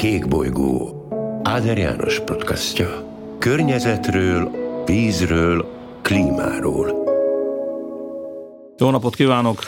Kék bolygó Áder János podcastja. Környezetről, vízről, klímáról. Jó napot kívánok!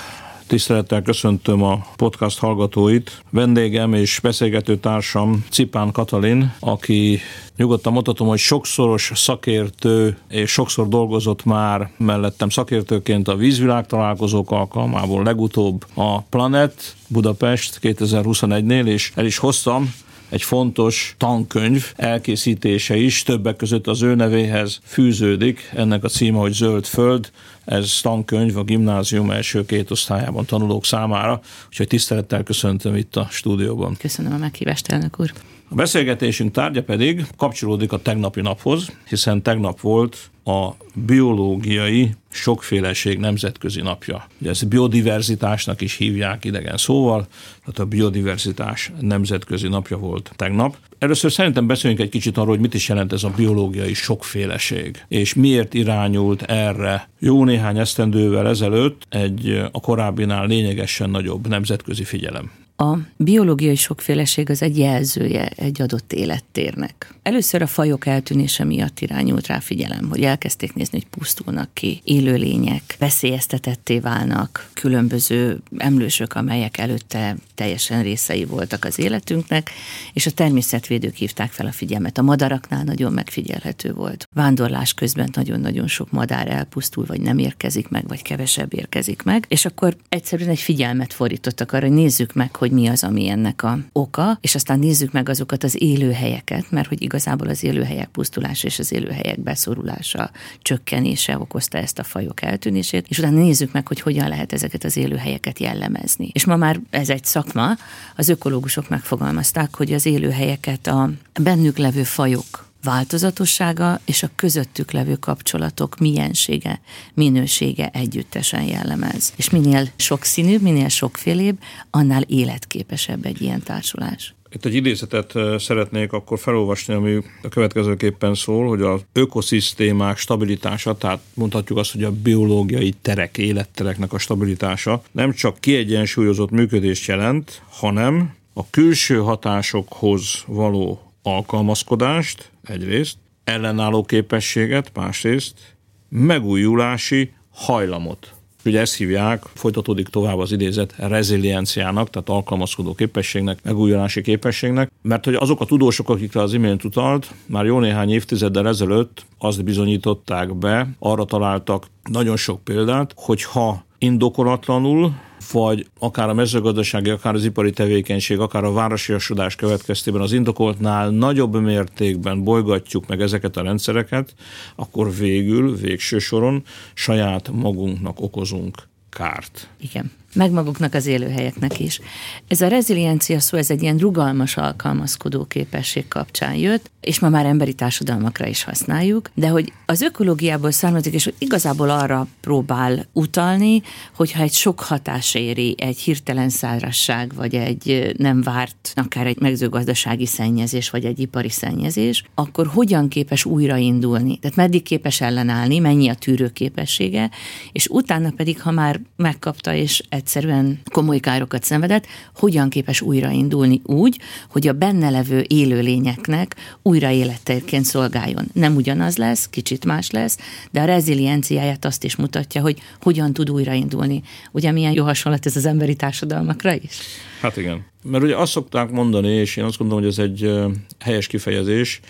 Tisztelettel köszöntöm a podcast hallgatóit. Vendégem és beszélgető társam Cipán Katalin, aki nyugodtan mondhatom, hogy sokszoros szakértő, és sokszor dolgozott már mellettem szakértőként a vízvilág találkozók alkalmából, legutóbb a Planet Budapest 2021-nél, és el is hoztam egy fontos tankönyv elkészítése is, többek között az ő nevéhez fűződik. Ennek a címe, hogy Zöld Föld, ez tankönyv a gimnázium első két osztályában tanulók számára, úgyhogy tisztelettel köszöntöm itt a stúdióban. Köszönöm a meghívást, elnök úr. A beszélgetésünk tárgya pedig kapcsolódik a tegnapi naphoz, hiszen tegnap volt a biológiai sokféleség nemzetközi napja. Ugye ezt biodiverzitásnak is hívják idegen szóval, tehát a biodiverzitás nemzetközi napja volt tegnap. Először szerintem beszéljünk egy kicsit arról, hogy mit is jelent ez a biológiai sokféleség, és miért irányult erre jó néhány esztendővel ezelőtt egy a korábbinál lényegesen nagyobb nemzetközi figyelem. A biológiai sokféleség az egy jelzője egy adott élettérnek. Először a fajok eltűnése miatt irányult rá figyelem, hogy elkezdték nézni, hogy pusztulnak ki élőlények, veszélyeztetetté válnak, különböző emlősök, amelyek előtte teljesen részei voltak az életünknek, és a természetvédők hívták fel a figyelmet. A madaraknál nagyon megfigyelhető volt. Vándorlás közben nagyon-nagyon sok madár elpusztul, vagy nem érkezik meg, vagy kevesebb érkezik meg, és akkor egyszerűen egy figyelmet fordítottak arra, hogy nézzük meg, hogy mi az, ami ennek a oka, és aztán nézzük meg azokat az élőhelyeket, mert hogy igazából az élőhelyek pusztulása és az élőhelyek beszorulása, csökkenése okozta ezt a fajok eltűnését, és utána nézzük meg, hogy hogyan lehet ezeket az élőhelyeket jellemezni. És ma már ez egy szakma, az ökológusok megfogalmazták, hogy az élőhelyeket a bennük levő fajok változatossága és a közöttük levő kapcsolatok miensége, minősége együttesen jellemez. És minél sokszínűbb, minél sokfélébb, annál életképesebb egy ilyen társulás. Itt egy idézetet szeretnék akkor felolvasni, ami a következőképpen szól, hogy az ökoszisztémák stabilitása, tehát mondhatjuk azt, hogy a biológiai terek, élettereknek a stabilitása nem csak kiegyensúlyozott működést jelent, hanem a külső hatásokhoz való alkalmazkodást egyrészt, ellenálló képességet másrészt, megújulási hajlamot. Ugye ezt hívják, folytatódik tovább az idézet rezilienciának, tehát alkalmazkodó képességnek, megújulási képességnek, mert hogy azok a tudósok, akikre az imént utalt, már jó néhány évtizeddel ezelőtt azt bizonyították be, arra találtak nagyon sok példát, hogy ha indokolatlanul vagy akár a mezőgazdasági, akár az ipari tevékenység, akár a városiasodás következtében az indokoltnál nagyobb mértékben bolygatjuk meg ezeket a rendszereket, akkor végül, végső soron saját magunknak okozunk kárt. Igen meg maguknak az élőhelyeknek is. Ez a reziliencia szó, ez egy ilyen rugalmas alkalmazkodó képesség kapcsán jött, és ma már emberi társadalmakra is használjuk, de hogy az ökológiából származik, és hogy igazából arra próbál utalni, hogyha egy sok hatás éri, egy hirtelen szárazság, vagy egy nem várt, akár egy mezőgazdasági szennyezés, vagy egy ipari szennyezés, akkor hogyan képes újraindulni? Tehát meddig képes ellenállni, mennyi a tűrő képessége, és utána pedig, ha már megkapta, és egyszerűen komoly károkat szenvedett, hogyan képes újraindulni úgy, hogy a benne levő élőlényeknek újra élettérként szolgáljon. Nem ugyanaz lesz, kicsit más lesz, de a rezilienciáját azt is mutatja, hogy hogyan tud újraindulni. Ugye milyen jó hasonlat ez az emberi társadalmakra is? Hát igen. Mert ugye azt szokták mondani, és én azt gondolom, hogy ez egy helyes kifejezés,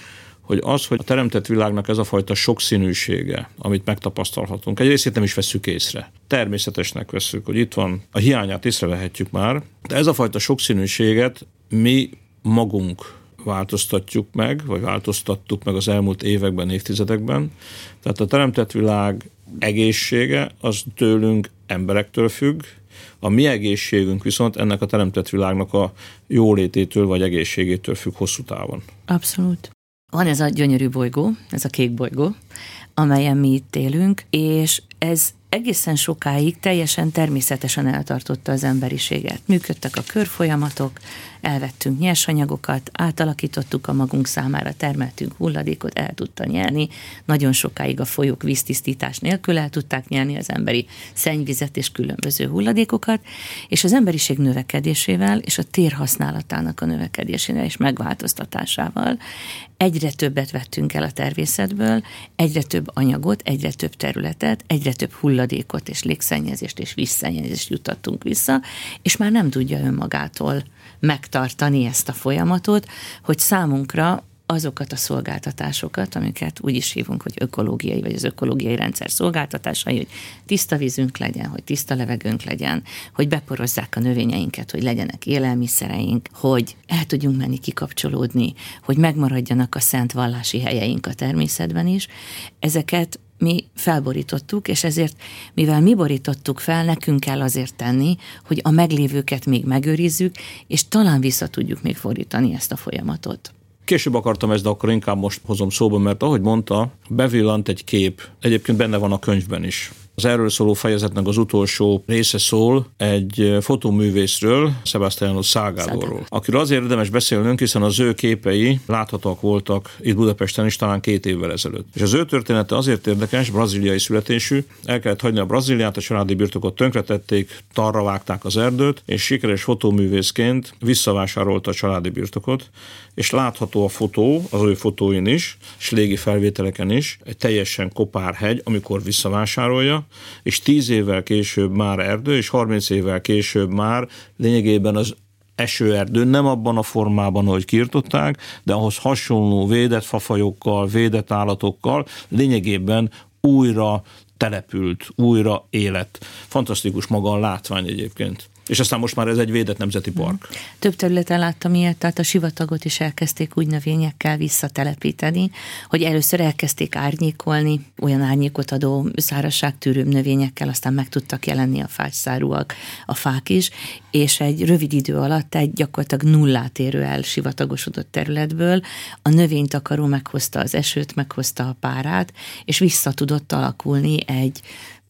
hogy az, hogy a teremtett világnak ez a fajta sokszínűsége, amit megtapasztalhatunk, egy részét nem is veszük észre. Természetesnek veszük, hogy itt van, a hiányát észrevehetjük már, de ez a fajta sokszínűséget mi magunk változtatjuk meg, vagy változtattuk meg az elmúlt években, évtizedekben. Tehát a teremtett világ egészsége az tőlünk, emberektől függ, a mi egészségünk viszont ennek a teremtett világnak a jólététől vagy egészségétől függ hosszú távon. Abszolút. Van ez a gyönyörű bolygó, ez a kék bolygó, amelyen mi itt élünk, és ez egészen sokáig teljesen természetesen eltartotta az emberiséget. Működtek a körfolyamatok, elvettünk nyersanyagokat, átalakítottuk a magunk számára, termeltünk hulladékot, el tudta nyerni. Nagyon sokáig a folyók víztisztítás nélkül el tudták nyerni az emberi szennyvizet és különböző hulladékokat, és az emberiség növekedésével és a tér használatának a növekedésével és megváltoztatásával egyre többet vettünk el a természetből, egyre több anyagot, egyre több területet, egyre több hulladékot és légszennyezést és vízszennyezést jutattunk vissza, és már nem tudja önmagától megtartani ezt a folyamatot, hogy számunkra azokat a szolgáltatásokat, amiket úgy is hívunk, hogy ökológiai, vagy az ökológiai rendszer szolgáltatásai, hogy tiszta vízünk legyen, hogy tiszta levegőnk legyen, hogy beporozzák a növényeinket, hogy legyenek élelmiszereink, hogy el tudjunk menni kikapcsolódni, hogy megmaradjanak a szent vallási helyeink a természetben is. Ezeket mi felborítottuk, és ezért, mivel mi borítottuk fel, nekünk kell azért tenni, hogy a meglévőket még megőrizzük, és talán vissza tudjuk még fordítani ezt a folyamatot. Később akartam ezt, de akkor inkább most hozom szóba, mert ahogy mondta, bevillant egy kép, egyébként benne van a könyvben is. Az erről szóló fejezetnek az utolsó része szól egy fotóművészről, Sebastiano Szágádorról, akiről azért érdemes beszélnünk, hiszen az ő képei láthatóak voltak itt Budapesten is talán két évvel ezelőtt. És az ő története azért érdekes, braziliai születésű, el kellett hagyni a Brazíliát, a családi birtokot tönkretették, tarra vágták az erdőt, és sikeres fotóművészként visszavásárolta a családi birtokot, és látható a fotó, az ő fotóin is, és légi felvételeken is, egy teljesen kopár hegy, amikor visszavásárolja, és 10 évvel később már erdő, és 30 évvel később már lényegében az esőerdő nem abban a formában, hogy kiirtották, de ahhoz hasonló védett fafajokkal, védett állatokkal lényegében újra települt, újra élet. Fantasztikus maga a látvány egyébként. És aztán most már ez egy védett nemzeti park. Több területen láttam ilyet, tehát a sivatagot is elkezdték úgy növényekkel visszatelepíteni, hogy először elkezdték árnyékolni, olyan árnyékot adó szárazságtűrő növényekkel, aztán meg tudtak jelenni a fágyszárúak, a fák is, és egy rövid idő alatt egy gyakorlatilag nullát érő el sivatagosodott területből a növénytakaró meghozta az esőt, meghozta a párát, és vissza tudott alakulni egy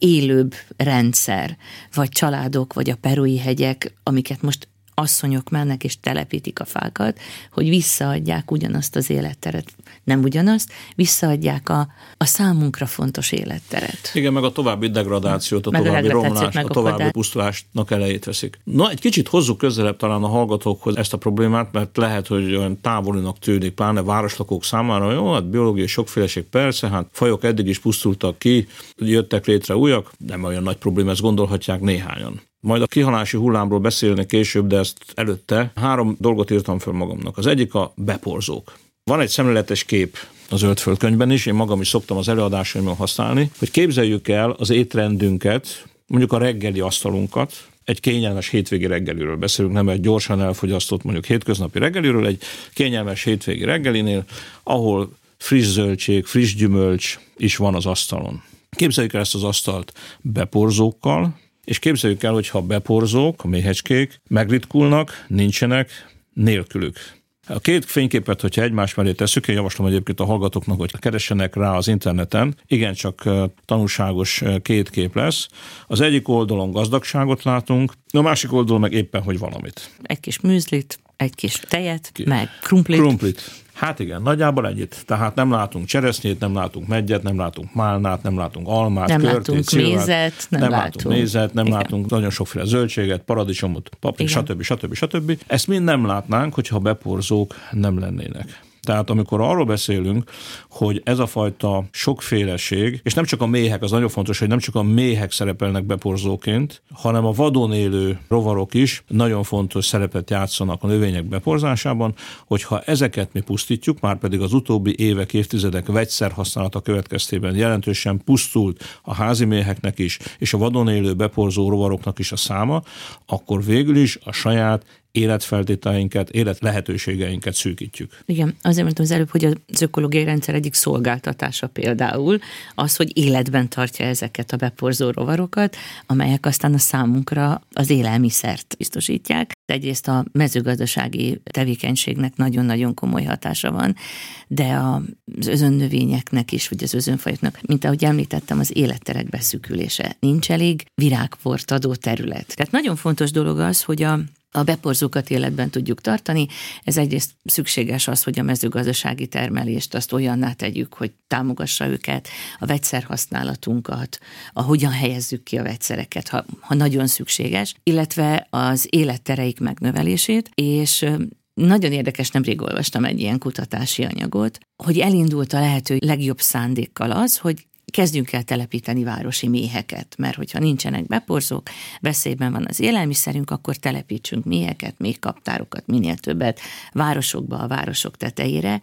élőbb rendszer, vagy családok, vagy a perui hegyek, amiket most asszonyok mennek és telepítik a fákat, hogy visszaadják ugyanazt az életteret, nem ugyanazt, visszaadják a, a számunkra fontos életteret. Igen, meg a további degradációt, a meg további a romlást, a további pusztulásnak elejét veszik. Na, egy kicsit hozzuk közelebb talán a hallgatókhoz ezt a problémát, mert lehet, hogy olyan távolinak tűnik, pláne városlakók számára, jó, hát biológiai sokféleség persze, hát fajok eddig is pusztultak ki, jöttek létre újak, nem olyan nagy probléma, ezt gondolhatják néhányan. Majd a kihalási hullámról beszélni később, de ezt előtte három dolgot írtam föl magamnak. Az egyik a beporzók. Van egy szemléletes kép a Zöld könyvben is, én magam is szoktam az előadásaimon használni, hogy képzeljük el az étrendünket, mondjuk a reggeli asztalunkat, egy kényelmes hétvégi reggeliről beszélünk, nem egy gyorsan elfogyasztott mondjuk hétköznapi reggeliről, egy kényelmes hétvégi reggelinél, ahol friss zöldség, friss gyümölcs is van az asztalon. Képzeljük el ezt az asztalt beporzókkal, és képzeljük el, hogy ha beporzók, a méhecskék megritkulnak, nincsenek nélkülük. A két fényképet, hogyha egymás mellé tesszük, én javaslom egyébként a hallgatóknak, hogy keressenek rá az interneten, igen, csak tanulságos két kép lesz. Az egyik oldalon gazdagságot látunk, a másik oldalon meg éppen, hogy valamit. Egy kis műzlit, egy kis tejet, Ki? meg krumplit. Krumplit. Hát igen, nagyjából ennyit. Tehát nem látunk cseresznyét, nem látunk megyet, nem látunk málnát, nem látunk almát, nem körtét, látunk szilvát, mézet, nem, nem látunk, látunk mézet, nem igen. látunk nagyon sokféle zöldséget, paradicsomot, paprik, stb. stb. stb. Ezt mind nem látnánk, hogyha beporzók nem lennének. Tehát amikor arról beszélünk, hogy ez a fajta sokféleség, és nem csak a méhek, az nagyon fontos, hogy nem csak a méhek szerepelnek beporzóként, hanem a vadon élő rovarok is nagyon fontos szerepet játszanak a növények beporzásában, hogyha ezeket mi pusztítjuk, már pedig az utóbbi évek, évtizedek vegyszerhasználata következtében jelentősen pusztult a házi méheknek is, és a vadon élő beporzó rovaroknak is a száma, akkor végül is a saját életfeltételeinket, élet lehetőségeinket szűkítjük. Igen, azért mondtam az előbb, hogy az ökológiai rendszer egyik szolgáltatása például az, hogy életben tartja ezeket a beporzó rovarokat, amelyek aztán a számunkra az élelmiszert biztosítják. Egyrészt a mezőgazdasági tevékenységnek nagyon-nagyon komoly hatása van, de az özönnövényeknek is, vagy az özönfajoknak, mint ahogy említettem, az életterek beszűkülése. Nincs elég virágport adó terület. Tehát nagyon fontos dolog az, hogy a a beporzókat életben tudjuk tartani. Ez egyrészt szükséges az, hogy a mezőgazdasági termelést azt olyanná tegyük, hogy támogassa őket, a vegyszerhasználatunkat, a hogyan helyezzük ki a vegyszereket, ha, ha nagyon szükséges, illetve az élettereik megnövelését, és nagyon érdekes, nemrég olvastam egy ilyen kutatási anyagot, hogy elindult a lehető legjobb szándékkal az, hogy kezdjünk el telepíteni városi méheket, mert hogyha nincsenek beporzók, veszélyben van az élelmiszerünk, akkor telepítsünk méheket, méhkaptárokat, minél többet városokba, a városok tetejére.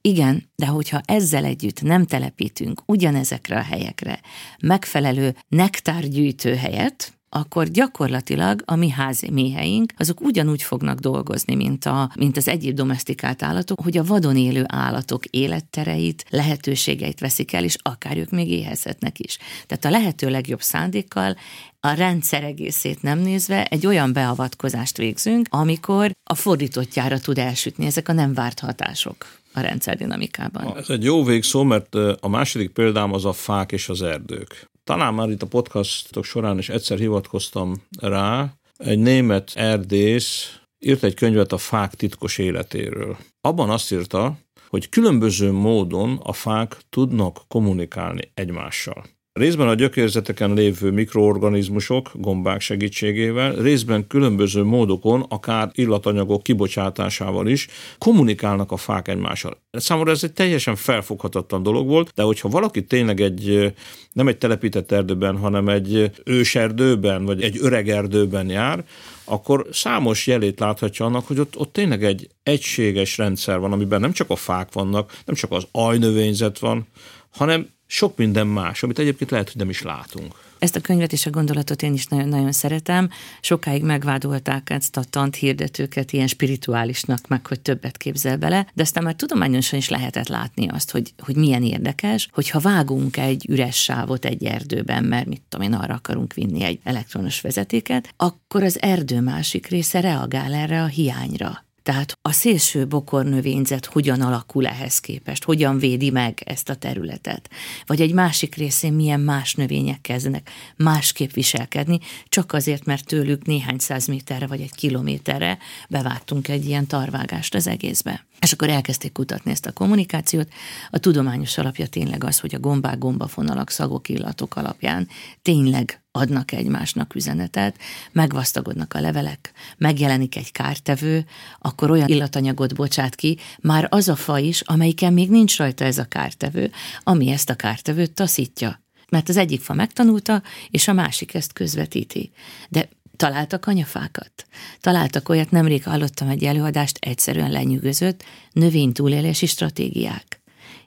Igen, de hogyha ezzel együtt nem telepítünk ugyanezekre a helyekre megfelelő nektárgyűjtő helyet, akkor gyakorlatilag a mi házi méheink, azok ugyanúgy fognak dolgozni, mint, a, mint az egyéb domestikált állatok, hogy a vadon élő állatok élettereit, lehetőségeit veszik el, és akár ők még éhezhetnek is. Tehát a lehető legjobb szándékkal a rendszer egészét nem nézve egy olyan beavatkozást végzünk, amikor a fordítottjára tud elsütni ezek a nem várt hatások a rendszer dinamikában. Ez egy jó végszó, mert a második példám az a fák és az erdők talán már itt a podcastok során is egyszer hivatkoztam rá, egy német erdész írt egy könyvet a fák titkos életéről. Abban azt írta, hogy különböző módon a fák tudnak kommunikálni egymással. Részben a gyökérzeteken lévő mikroorganizmusok, gombák segítségével, részben különböző módokon, akár illatanyagok kibocsátásával is kommunikálnak a fák egymással. Számomra ez egy teljesen felfoghatatlan dolog volt, de hogyha valaki tényleg egy nem egy telepített erdőben, hanem egy őserdőben, vagy egy öreg erdőben jár, akkor számos jelét láthatja annak, hogy ott, ott tényleg egy egységes rendszer van, amiben nem csak a fák vannak, nem csak az ajnövényzet van, hanem sok minden más, amit egyébként lehet, hogy nem is látunk. Ezt a könyvet és a gondolatot én is nagyon-nagyon szeretem. Sokáig megvádolták ezt a tant hirdetőket ilyen spirituálisnak, meg hogy többet képzel bele, de aztán már tudományosan is lehetett látni azt, hogy, hogy milyen érdekes, hogyha vágunk egy üres sávot egy erdőben, mert mit tudom én, arra akarunk vinni egy elektronos vezetéket, akkor az erdő másik része reagál erre a hiányra. Tehát a szélső bokornövényzet hogyan alakul ehhez képest, hogyan védi meg ezt a területet, vagy egy másik részén milyen más növények kezdenek másképp viselkedni, csak azért, mert tőlük néhány száz méterre vagy egy kilométerre bevágtunk egy ilyen tarvágást az egészbe. És akkor elkezdték kutatni ezt a kommunikációt. A tudományos alapja tényleg az, hogy a gombák, gombafonalak, szagok, illatok alapján tényleg adnak egymásnak üzenetet, megvasztagodnak a levelek, megjelenik egy kártevő, akkor olyan illatanyagot bocsát ki, már az a fa is, amelyiken még nincs rajta ez a kártevő, ami ezt a kártevőt taszítja. Mert az egyik fa megtanulta, és a másik ezt közvetíti. De találtak anyafákat. Találtak olyat, nemrég hallottam egy előadást, egyszerűen lenyűgözött, növénytúlélési stratégiák.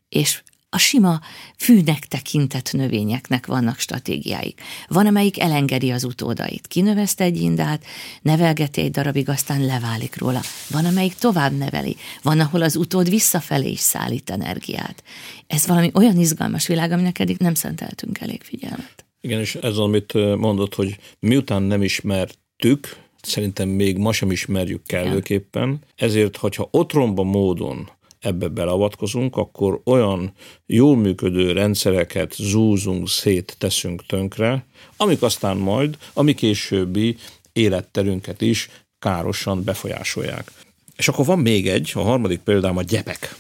És a sima fűnek tekintett növényeknek vannak stratégiáik. Van, amelyik elengedi az utódait. Kinöveszte egy indát, nevelgeti egy darabig, aztán leválik róla. Van, amelyik tovább neveli. Van, ahol az utód visszafelé is szállít energiát. Ez valami olyan izgalmas világ, aminek eddig nem szenteltünk elég figyelmet. Igen, és ez, amit mondott, hogy miután nem ismertük, szerintem még ma sem ismerjük kellőképpen, ezért, hogyha otromba módon ebbe beleavatkozunk, akkor olyan jól működő rendszereket zúzunk, szét teszünk tönkre, amik aztán majd a mi későbbi életterünket is károsan befolyásolják. És akkor van még egy, a harmadik példám a gyepek.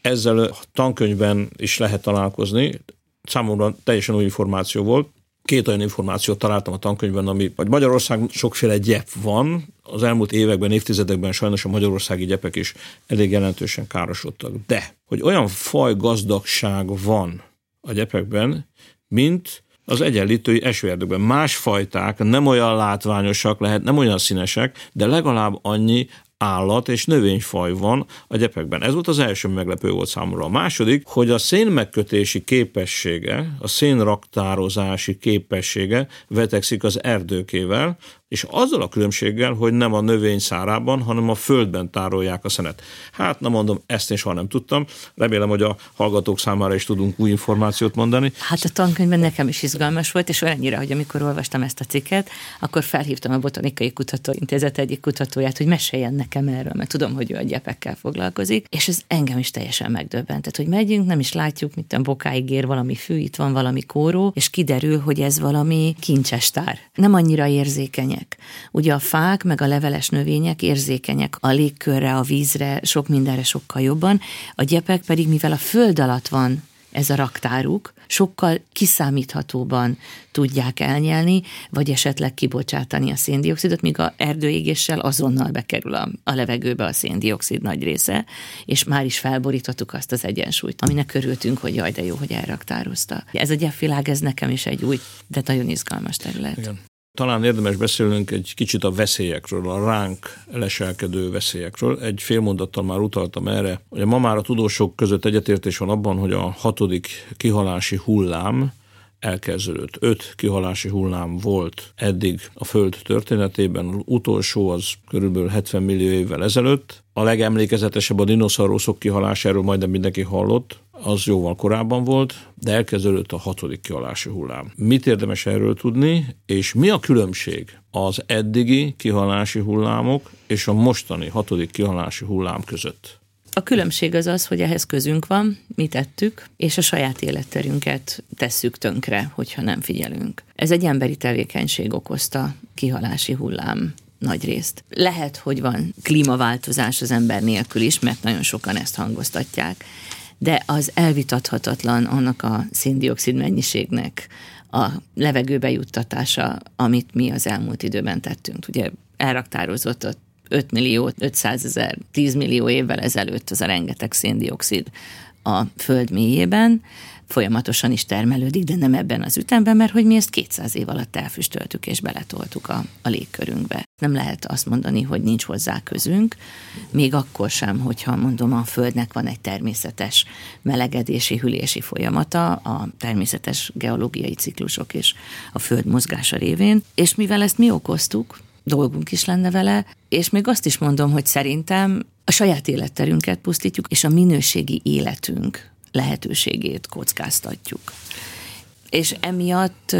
Ezzel a tankönyvben is lehet találkozni, számomra teljesen új információ volt, két olyan információt találtam a tankönyvben, ami, vagy Magyarország sokféle gyep van, az elmúlt években, évtizedekben sajnos a magyarországi gyepek is elég jelentősen károsodtak. De, hogy olyan faj gazdagság van a gyepekben, mint az egyenlítői esőerdőkben. Más fajták nem olyan látványosak lehet, nem olyan színesek, de legalább annyi állat és növényfaj van a gyepekben. Ez volt az első meglepő volt számomra. A második, hogy a szén megkötési képessége, a szénraktározási képessége vetekszik az erdőkével, és azzal a különbséggel, hogy nem a növény szárában, hanem a földben tárolják a szenet. Hát, na mondom, ezt én soha nem tudtam. Remélem, hogy a hallgatók számára is tudunk új információt mondani. Hát a tankönyvben nekem is izgalmas volt, és olyannyira, hogy amikor olvastam ezt a cikket, akkor felhívtam a Botanikai Kutatóintézet egyik kutatóját, hogy meséljen nekem erről, mert tudom, hogy ő a gyepekkel foglalkozik, és ez engem is teljesen megdöbbentett, hogy megyünk, nem is látjuk, mint a bokáig ér valami fű, itt van valami kóró, és kiderül, hogy ez valami kincses tár. Nem annyira érzékeny növények. Ugye a fák meg a leveles növények érzékenyek a légkörre, a vízre, sok mindenre sokkal jobban, a gyepek pedig, mivel a föld alatt van ez a raktáruk, sokkal kiszámíthatóban tudják elnyelni, vagy esetleg kibocsátani a széndiokszidot, míg a erdőégéssel azonnal bekerül a, a levegőbe a széndiokszid nagy része, és már is felborítottuk azt az egyensúlyt, aminek örültünk, hogy jaj, de jó, hogy elraktározta. Ez a gyepvilág, ez nekem is egy új, de nagyon izgalmas terület. Igen. Talán érdemes beszélnünk egy kicsit a veszélyekről, a ránk leselkedő veszélyekről. Egy fél mondattal már utaltam erre, hogy ma már a tudósok között egyetértés van abban, hogy a hatodik kihalási hullám elkezdődött. Öt kihalási hullám volt eddig a Föld történetében, az utolsó az körülbelül 70 millió évvel ezelőtt. A legemlékezetesebb a dinoszauruszok kihalásáról majdnem mindenki hallott, az jóval korábban volt, de elkezdődött a hatodik kihalási hullám. Mit érdemes erről tudni, és mi a különbség az eddigi kihalási hullámok és a mostani hatodik kihalási hullám között? A különbség az az, hogy ehhez közünk van, mi tettük, és a saját életterünket tesszük tönkre, hogyha nem figyelünk. Ez egy emberi tevékenység okozta kihalási hullám nagy részt. Lehet, hogy van klímaváltozás az ember nélkül is, mert nagyon sokan ezt hangoztatják, de az elvitathatatlan annak a széndiokszid mennyiségnek a levegőbe juttatása, amit mi az elmúlt időben tettünk. Ugye elraktározott a 5 millió, 500 ezer, 10 millió évvel ezelőtt az a rengeteg széndiokszid a föld mélyében, folyamatosan is termelődik, de nem ebben az ütemben, mert hogy mi ezt 200 év alatt elfüstöltük és beletoltuk a, a légkörünkbe. Nem lehet azt mondani, hogy nincs hozzá közünk, még akkor sem, hogyha mondom, a Földnek van egy természetes melegedési, hűlési folyamata, a természetes geológiai ciklusok és a Föld mozgása révén, és mivel ezt mi okoztuk, dolgunk is lenne vele, és még azt is mondom, hogy szerintem a saját életterünket pusztítjuk, és a minőségi életünk lehetőségét kockáztatjuk. És emiatt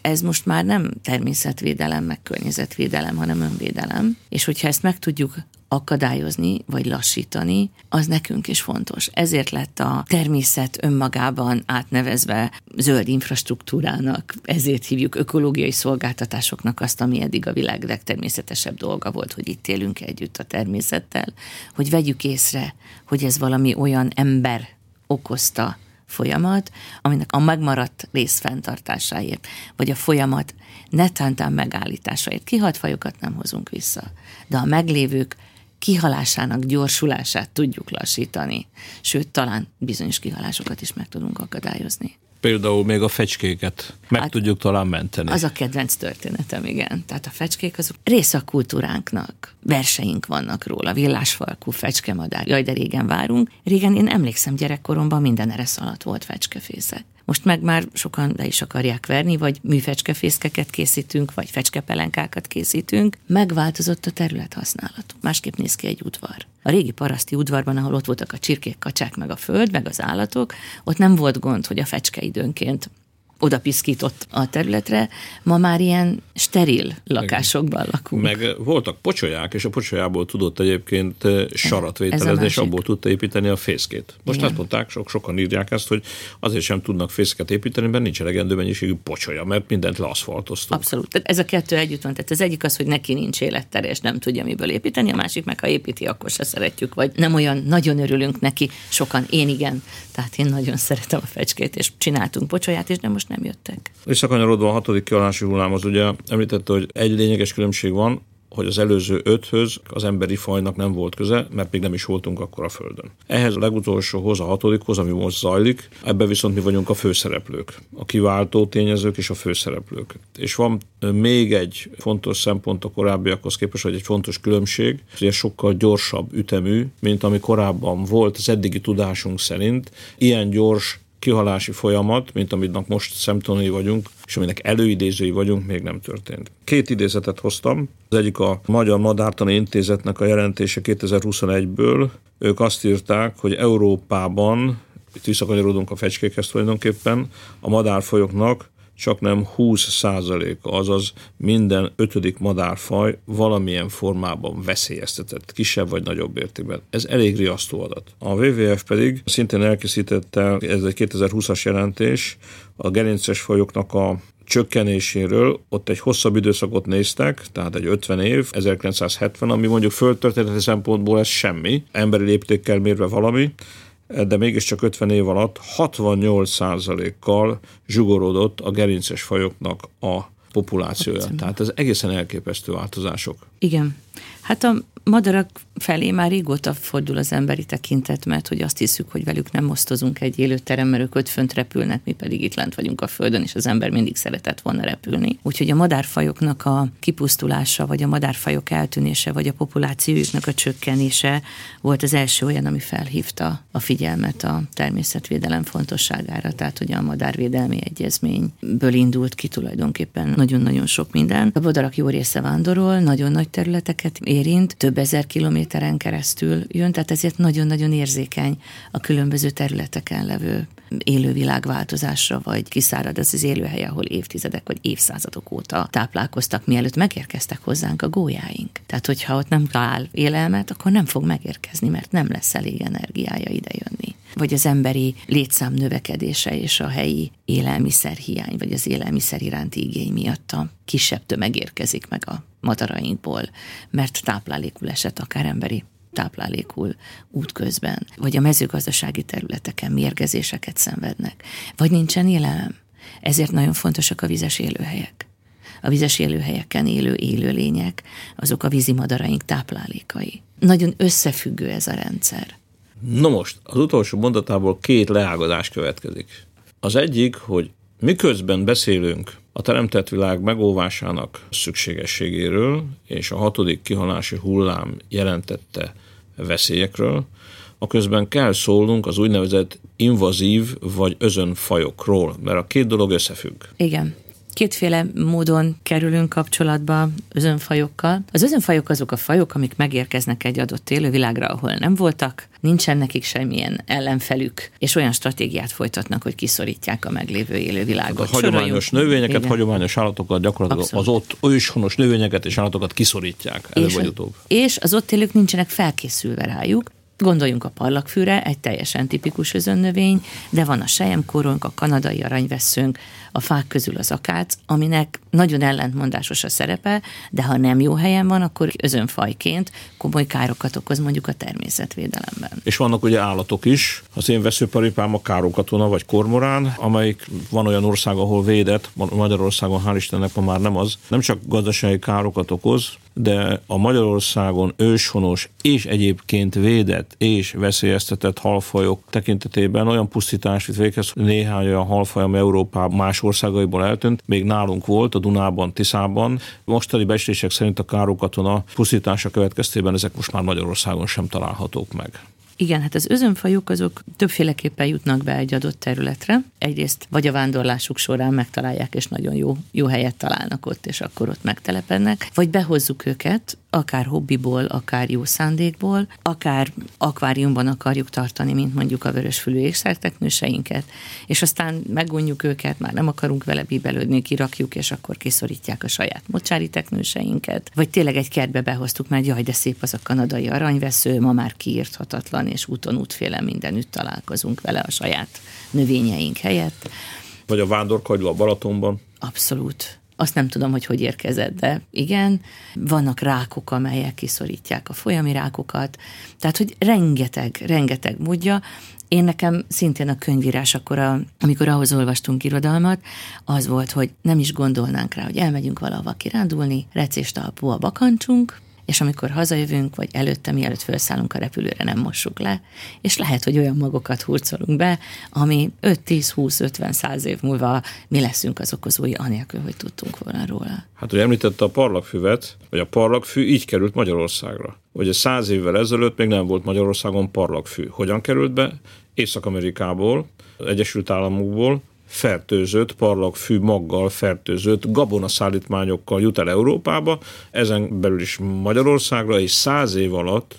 ez most már nem természetvédelem, meg környezetvédelem, hanem önvédelem. És hogyha ezt meg tudjuk akadályozni, vagy lassítani, az nekünk is fontos. Ezért lett a természet önmagában átnevezve zöld infrastruktúrának, ezért hívjuk ökológiai szolgáltatásoknak azt, ami eddig a világ legtermészetesebb dolga volt, hogy itt élünk együtt a természettel, hogy vegyük észre, hogy ez valami olyan ember okozta folyamat, aminek a megmaradt rész fenntartásáért, vagy a folyamat netántán megállításáért. Kihalt fajokat nem hozunk vissza, de a meglévők kihalásának gyorsulását tudjuk lassítani, sőt, talán bizonyos kihalásokat is meg tudunk akadályozni például még a fecskéket meg hát, tudjuk talán menteni. Az a kedvenc történetem, igen. Tehát a fecskék azok része a kultúránknak. Verseink vannak róla, villásfalkú, fecskemadár, jaj, de régen várunk. Régen én emlékszem gyerekkoromban minden alatt volt fecskefészek. Most meg már sokan le is akarják verni, vagy műfecskefészkeket készítünk, vagy fecskepelenkákat készítünk. Megváltozott a terület használat. Másképp néz ki egy udvar. A régi paraszti udvarban, ahol ott voltak a csirkék, kacsák, meg a föld, meg az állatok, ott nem volt gond, hogy a fecske időnként oda piszkított a területre, ma már ilyen steril lakásokban lakunk. Meg voltak pocsolyák, és a pocsolyából tudott egyébként eh, sarat vételezni, és abból tudta építeni a fészkét. Most Igen. azt mondták, sok, sokan írják ezt, hogy azért sem tudnak fészket építeni, mert nincs elegendő mennyiségű pocsolya, mert mindent leaszfaltoztunk. Abszolút. Tehát ez a kettő együtt van. Tehát az egyik az, hogy neki nincs élettere, és nem tudja miből építeni, a másik meg, ha építi, akkor se szeretjük, vagy nem olyan nagyon örülünk neki. Sokan, én igen. Tehát én nagyon szeretem a fecskét, és csináltunk pocsolyát, és nem most nem jöttek. Visszakanyarodva a hatodik kialási hullámhoz, ugye említette, hogy egy lényeges különbség van, hogy az előző öthöz az emberi fajnak nem volt köze, mert még nem is voltunk akkor a Földön. Ehhez a legutolsóhoz, a hatodikhoz, ami most zajlik, ebbe viszont mi vagyunk a főszereplők, a kiváltó tényezők és a főszereplők. És van még egy fontos szempont a korábbiakhoz képest, hogy egy fontos különbség, hogy ez sokkal gyorsabb ütemű, mint ami korábban volt az eddigi tudásunk szerint. Ilyen gyors kihalási folyamat, mint amit most szemtanúi vagyunk, és aminek előidézői vagyunk, még nem történt. Két idézetet hoztam. Az egyik a Magyar Madártani Intézetnek a jelentése 2021-ből. Ők azt írták, hogy Európában, itt visszakanyarodunk a fecskékhez tulajdonképpen, a madárfajoknak csak nem 20 százaléka, azaz minden ötödik madárfaj valamilyen formában veszélyeztetett, kisebb vagy nagyobb értékben. Ez elég riasztó adat. A WWF pedig szintén elkészítette, ez egy 2020-as jelentés, a gerinces fajoknak a csökkenéséről ott egy hosszabb időszakot néztek, tehát egy 50 év, 1970, ami mondjuk földtörténeti szempontból ez semmi, emberi léptékkel mérve valami, de mégiscsak 50 év alatt 68%-kal zsugorodott a gerinces fajoknak a populációja. Tehát ez egészen elképesztő változások. Igen. Hát a madarak felé már régóta fordul az emberi tekintet, mert hogy azt hiszük, hogy velük nem osztozunk egy élőterem, mert ők ott fönt repülnek, mi pedig itt lent vagyunk a földön, és az ember mindig szeretett volna repülni. Úgyhogy a madárfajoknak a kipusztulása, vagy a madárfajok eltűnése, vagy a populációjuknak a csökkenése volt az első olyan, ami felhívta a figyelmet a természetvédelem fontosságára. Tehát, hogy a madárvédelmi egyezményből indult ki tulajdonképpen nagyon-nagyon sok minden. A madarak jó része vándorol, nagyon nagy területeket érint, több ezer kilométeren keresztül jön, tehát ezért nagyon-nagyon érzékeny a különböző területeken levő élővilágváltozásra, vagy kiszárad az az élőhely, ahol évtizedek vagy évszázadok óta táplálkoztak, mielőtt megérkeztek hozzánk a gólyáink. Tehát, hogyha ott nem talál élelmet, akkor nem fog megérkezni, mert nem lesz elég energiája idejönni. Vagy az emberi létszám növekedése és a helyi élelmiszerhiány, vagy az élelmiszer iránti igény miatt a kisebb tömeg érkezik meg a madarainkból, mert táplálékul esett akár emberi táplálékul útközben, vagy a mezőgazdasági területeken mérgezéseket szenvednek, vagy nincsen élelem. Ezért nagyon fontosak a vizes élőhelyek. A vizes élőhelyeken élő élőlények, azok a vízimadaraink táplálékai. Nagyon összefüggő ez a rendszer. Na most, az utolsó mondatából két leágazás következik. Az egyik, hogy miközben beszélünk a teremtett világ megóvásának szükségességéről, és a hatodik kihalási hullám jelentette veszélyekről, a közben kell szólnunk az úgynevezett invazív vagy özönfajokról, mert a két dolog összefügg. Igen. Kétféle módon kerülünk kapcsolatba özönfajokkal. Az özönfajok azok a fajok, amik megérkeznek egy adott élővilágra, ahol nem voltak, nincsen nekik semmilyen ellenfelük, és olyan stratégiát folytatnak, hogy kiszorítják a meglévő élővilágot. A hagyományos Soroljunk. növényeket, Igen. hagyományos állatokat, gyakorlatilag Abszolút. az ott őshonos növényeket és állatokat kiszorítják előbb és, vagy utóbb. És az ott élők nincsenek felkészülve rájuk, Gondoljunk a parlagfűre, egy teljesen tipikus özönnövény, de van a sejemkoronk, a kanadai aranyveszőnk, a fák közül az akác, aminek nagyon ellentmondásos a szerepe, de ha nem jó helyen van, akkor özönfajként komoly károkat okoz mondjuk a természetvédelemben. És vannak ugye állatok is, az én veszőparipám a károkatona vagy kormorán, amelyik van olyan ország, ahol védett, Magyarországon hál' Istennek ma már nem az, nem csak gazdasági károkat okoz, de a Magyarországon őshonos és egyébként védett és veszélyeztetett halfajok tekintetében olyan pusztítást vitt véghez, hogy néhány olyan halfaj, ami Európában más országaiból eltűnt, még nálunk volt a Dunában, Tiszában. Mostani becslések szerint a károkatona pusztítása következtében ezek most már Magyarországon sem találhatók meg. Igen, hát az özönfajok azok többféleképpen jutnak be egy adott területre. Egyrészt vagy a vándorlásuk során megtalálják, és nagyon jó, jó helyet találnak ott, és akkor ott megtelepednek, vagy behozzuk őket, akár hobbiból, akár jó szándékból, akár akváriumban akarjuk tartani, mint mondjuk a vörösfülű ékszerteknőseinket, és aztán megunjuk őket, már nem akarunk vele bíbelődni, kirakjuk, és akkor kiszorítják a saját mocsári teknőseinket. Vagy tényleg egy kertbe behoztuk, mert jaj, de szép az a kanadai aranyvesző, ma már kiírthatatlan, és úton útféle mindenütt találkozunk vele a saját növényeink helyett. Vagy a vándorkagyló a Balatonban. Abszolút. Azt nem tudom, hogy hogy érkezett, de igen, vannak rákok, amelyek kiszorítják a folyami rákokat, tehát, hogy rengeteg, rengeteg módja. Én nekem szintén a könyvírás akkor, a, amikor ahhoz olvastunk irodalmat, az volt, hogy nem is gondolnánk rá, hogy elmegyünk valahova kirándulni, recéstalpú a bakancsunk, és amikor hazajövünk, vagy előtte, mielőtt felszállunk a repülőre, nem mossuk le, és lehet, hogy olyan magokat hurcolunk be, ami 5-10-20-50-100 év múlva mi leszünk az okozói, anélkül, hogy tudtunk volna róla. Hát, hogy említette a parlagfüvet, vagy a parlagfű így került Magyarországra. Ugye száz évvel ezelőtt még nem volt Magyarországon parlagfű. Hogyan került be? Észak-Amerikából, Egyesült Államokból, fertőzött, parlagfű maggal fertőzött gabonaszállítmányokkal jut el Európába, ezen belül is Magyarországra, és száz év alatt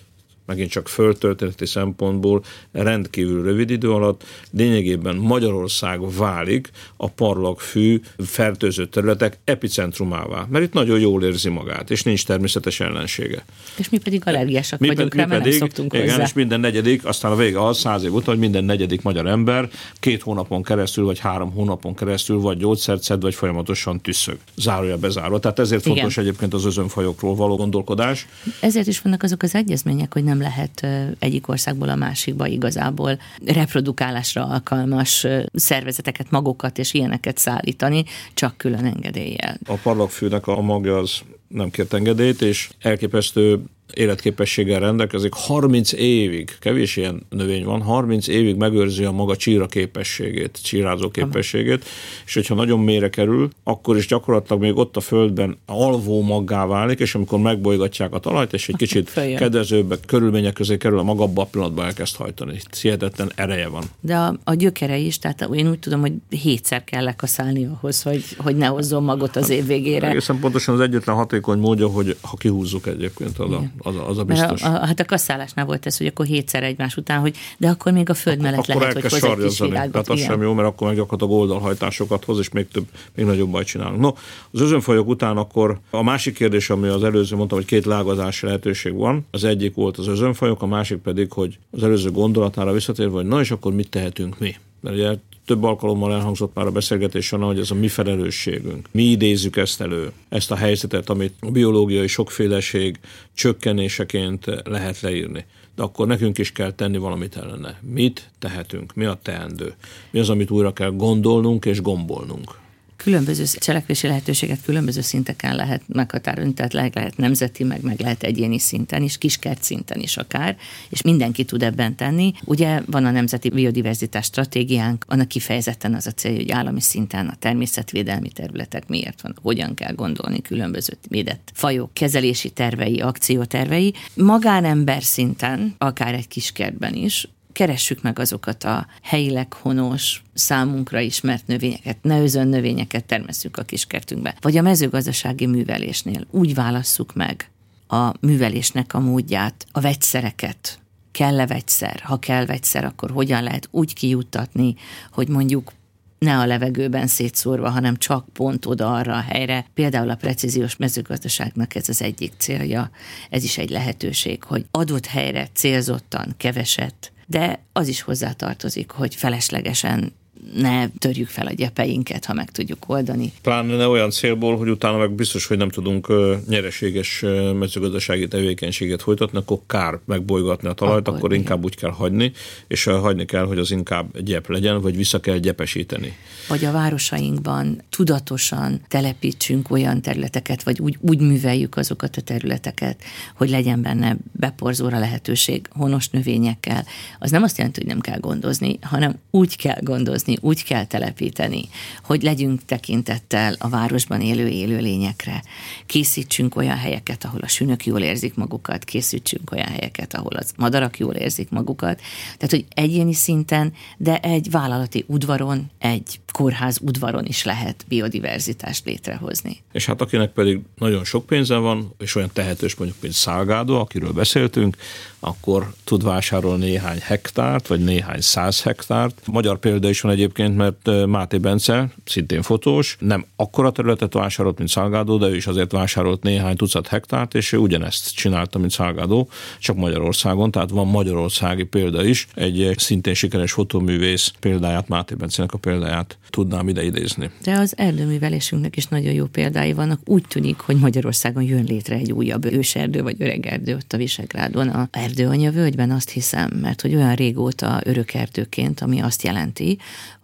megint csak földtörténeti szempontból rendkívül rövid idő alatt lényegében Magyarország válik a parlagfű fertőző területek epicentrumává, mert itt nagyon jól érzi magát, és nincs természetes ellensége. És mi pedig allergiásak mi vagyunk mi rá, mi pedig, nem szoktunk igen, hozzá. és minden negyedik, aztán a vége az száz év után, hogy minden negyedik magyar ember két hónapon keresztül, vagy három hónapon keresztül vagy gyógyszert szed, vagy folyamatosan tüsszög. Zárója bezárva. Tehát ezért igen. fontos egyébként az özönfajokról való gondolkodás. Ezért is vannak azok az egyezmények, hogy nem lehet egyik országból a másikba igazából reprodukálásra alkalmas szervezeteket, magokat és ilyeneket szállítani, csak külön engedéllyel. A parlagfűnek a magja az nem kért engedélyt, és elképesztő életképességgel rendelkezik, 30 évig, kevés ilyen növény van, 30 évig megőrzi a maga csíra képességét, csírázó képességét, és hogyha nagyon mélyre kerül, akkor is gyakorlatilag még ott a földben alvó maggá válik, és amikor megbolygatják a talajt, és egy kicsit kedvezőbb körülmények közé kerül, a maga abban a pillanatban elkezd hajtani. Hihetetlen ereje van. De a, a gyökere is, tehát én úgy tudom, hogy hétszer kell lekaszálni ahhoz, hogy, hogy ne hozzon magot az év végére. Egészen pontosan az egyetlen hatékony módja, hogy ha kihúzzuk egyébként az a az a, az a biztos. Mert a, a, hát a kasszálásnál volt ez, hogy akkor hétszer egymás után, hogy de akkor még a föld mellett akkor lehet, hogy hoz egy kis virágot. Tehát az sem jó, mert akkor meg gyakorlatilag oldalhajtásokat hoz, és még több, még nagyobb bajt csinálunk. No, az özönfajok után akkor a másik kérdés, ami az előző mondtam, hogy két lágazási lehetőség van. Az egyik volt az özönfajok, a másik pedig, hogy az előző gondolatára visszatérve, hogy na és akkor mit tehetünk mi? Mert ugye több alkalommal elhangzott már a beszélgetés során, hogy ez a mi felelősségünk. Mi idézzük ezt elő, ezt a helyzetet, amit a biológiai sokféleség csökkenéseként lehet leírni. De akkor nekünk is kell tenni valamit ellene. Mit tehetünk? Mi a teendő? Mi az, amit újra kell gondolnunk és gombolnunk? Különböző cselekvési lehetőséget különböző szinteken lehet meghatározni, tehát lehet, lehet nemzeti, meg, meg lehet egyéni szinten is, kiskert szinten is akár, és mindenki tud ebben tenni. Ugye van a Nemzeti Biodiverzitás Stratégiánk, annak kifejezetten az a cél, hogy állami szinten a természetvédelmi területek miért van, hogyan kell gondolni különböző védett fajok kezelési tervei, akciótervei. Magánember szinten, akár egy kiskertben is, keressük meg azokat a helyileg honos, számunkra ismert növényeket, ne özön növényeket termesszük a kiskertünkbe. Vagy a mezőgazdasági művelésnél úgy válasszuk meg a művelésnek a módját, a vegyszereket, kell-e vegyszer, ha kell vegyszer, akkor hogyan lehet úgy kijuttatni, hogy mondjuk ne a levegőben szétszórva, hanem csak pont oda arra a helyre. Például a precíziós mezőgazdaságnak ez az egyik célja. Ez is egy lehetőség, hogy adott helyre célzottan keveset de az is hozzátartozik, hogy feleslegesen ne törjük fel a gyepeinket, ha meg tudjuk oldani. Pláne ne olyan célból, hogy utána meg biztos, hogy nem tudunk nyereséges mezőgazdasági tevékenységet folytatni, akkor kár megbolygatni a talajt, akkor, akkor inkább úgy kell hagyni, és hagyni kell, hogy az inkább gyep legyen, vagy vissza kell gyepesíteni. Vagy a városainkban tudatosan telepítsünk olyan területeket, vagy úgy, úgy műveljük azokat a területeket, hogy legyen benne beporzóra lehetőség honos növényekkel. Az nem azt jelenti, hogy nem kell gondozni, hanem úgy kell gondozni, úgy kell telepíteni, hogy legyünk tekintettel a városban élő élőlényekre. Készítsünk olyan helyeket, ahol a sünök jól érzik magukat, készítsünk olyan helyeket, ahol az madarak jól érzik magukat. Tehát, hogy egyéni szinten, de egy vállalati udvaron, egy kórház udvaron is lehet biodiverzitást létrehozni. És hát akinek pedig nagyon sok pénze van, és olyan tehetős mondjuk, mint Szálgádó, akiről beszéltünk, akkor tud vásárolni néhány hektárt, vagy néhány száz hektárt. Magyar példa is van egyébként, mert Máté Bence, szintén fotós, nem akkora területet vásárolt, mint Szálgádó, de ő is azért vásárolt néhány tucat hektárt, és ő ugyanezt csinálta, mint Szálgádó, csak Magyarországon, tehát van magyarországi példa is. Egy szintén sikeres fotóművész példáját, Máté Bencenek a példáját tudnám ide idézni. De az erdőművelésünknek is nagyon jó példái vannak. Úgy tűnik, hogy Magyarországon jön létre egy újabb őserdő vagy öregerdő ott a Visegrádon, a erdőanya völgyben azt hiszem, mert hogy olyan régóta örökerdőként, ami azt jelenti,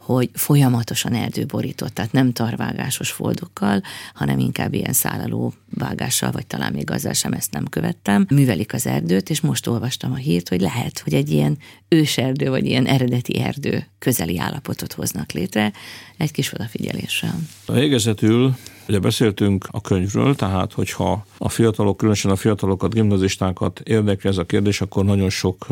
hogy folyamatosan erdőborított, tehát nem tarvágásos foldokkal, hanem inkább ilyen szállaló vágással, vagy talán még azzal sem ezt nem követtem. Művelik az erdőt, és most olvastam a hírt, hogy lehet, hogy egy ilyen őserdő, vagy ilyen eredeti erdő közeli állapotot hoznak létre egy kis odafigyeléssel. A végezetül Ugye beszéltünk a könyvről, tehát hogyha a fiatalok, különösen a fiatalokat, gimnazistákat érdekli ez a kérdés, akkor nagyon sok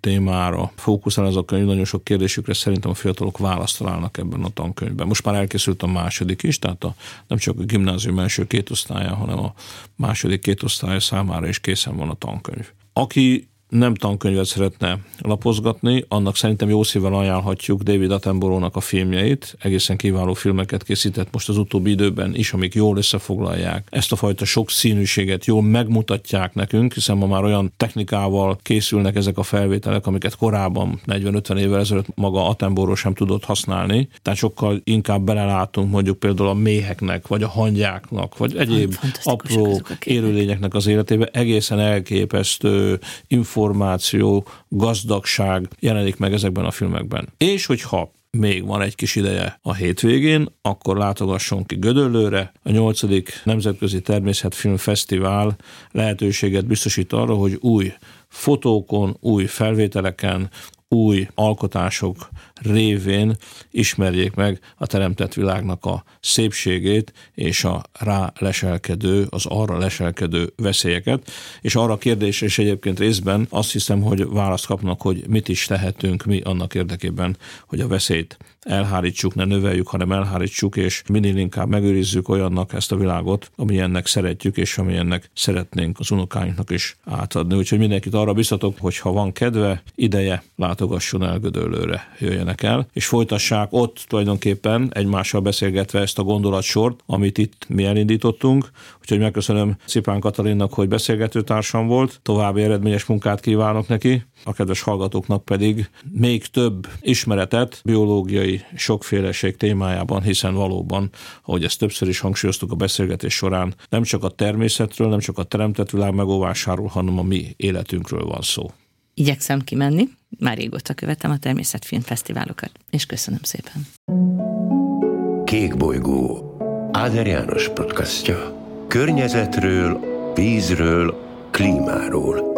témára fókuszál ez a könyv, nagyon sok kérdésükre szerintem a fiatalok választ találnak ebben a tankönyvben. Most már elkészült a második is, tehát a, nem csak a gimnázium első két osztálya, hanem a második két osztálya számára is készen van a tankönyv. Aki nem tankönyvet szeretne lapozgatni, annak szerintem jó szívvel ajánlhatjuk David Attenborough-nak a filmjeit. Egészen kiváló filmeket készített most az utóbbi időben is, amik jól összefoglalják ezt a fajta sokszínűséget, jól megmutatják nekünk, hiszen ma már olyan technikával készülnek ezek a felvételek, amiket korábban 40-50 évvel ezelőtt maga Attenborough sem tudott használni. Tehát sokkal inkább belelátunk mondjuk például a méheknek, vagy a hangyáknak, vagy egyéb apró élőlényeknek az életébe egészen elképesztő információ, gazdagság jelenik meg ezekben a filmekben. És hogyha még van egy kis ideje a hétvégén, akkor látogasson ki Gödöllőre. A 8. Nemzetközi Természetfilm Fesztivál lehetőséget biztosít arra, hogy új fotókon, új felvételeken, új alkotások révén ismerjék meg a teremtett világnak a szépségét és a rá leselkedő, az arra leselkedő veszélyeket. És arra a kérdésre is egyébként részben azt hiszem, hogy választ kapnak, hogy mit is tehetünk mi annak érdekében, hogy a veszélyt elhárítsuk, ne növeljük, hanem elhárítsuk, és minél inkább megőrizzük olyannak ezt a világot, amilyennek szeretjük, és amilyennek szeretnénk az unokáinknak is átadni. Úgyhogy mindenkit arra biztatok, hogy ha van kedve, ideje, látogasson el Gödöllőre, jöjjenek el, és folytassák ott tulajdonképpen egymással beszélgetve ezt a gondolatsort, amit itt mi elindítottunk. Úgyhogy megköszönöm Szipán Katalinnak, hogy beszélgető társam volt, további eredményes munkát kívánok neki, a kedves hallgatóknak pedig még több ismeretet biológiai sokféleség témájában, hiszen valóban, ahogy ezt többször is hangsúlyoztuk a beszélgetés során, nem csak a természetről, nem csak a teremtett világ megóvásáról, hanem a mi életünkről van szó. Igyekszem kimenni, már régóta követem a természetfilmfesztiválokat, és köszönöm szépen. Kék bolygó, Áder János podcastja. Környezetről, vízről, klímáról –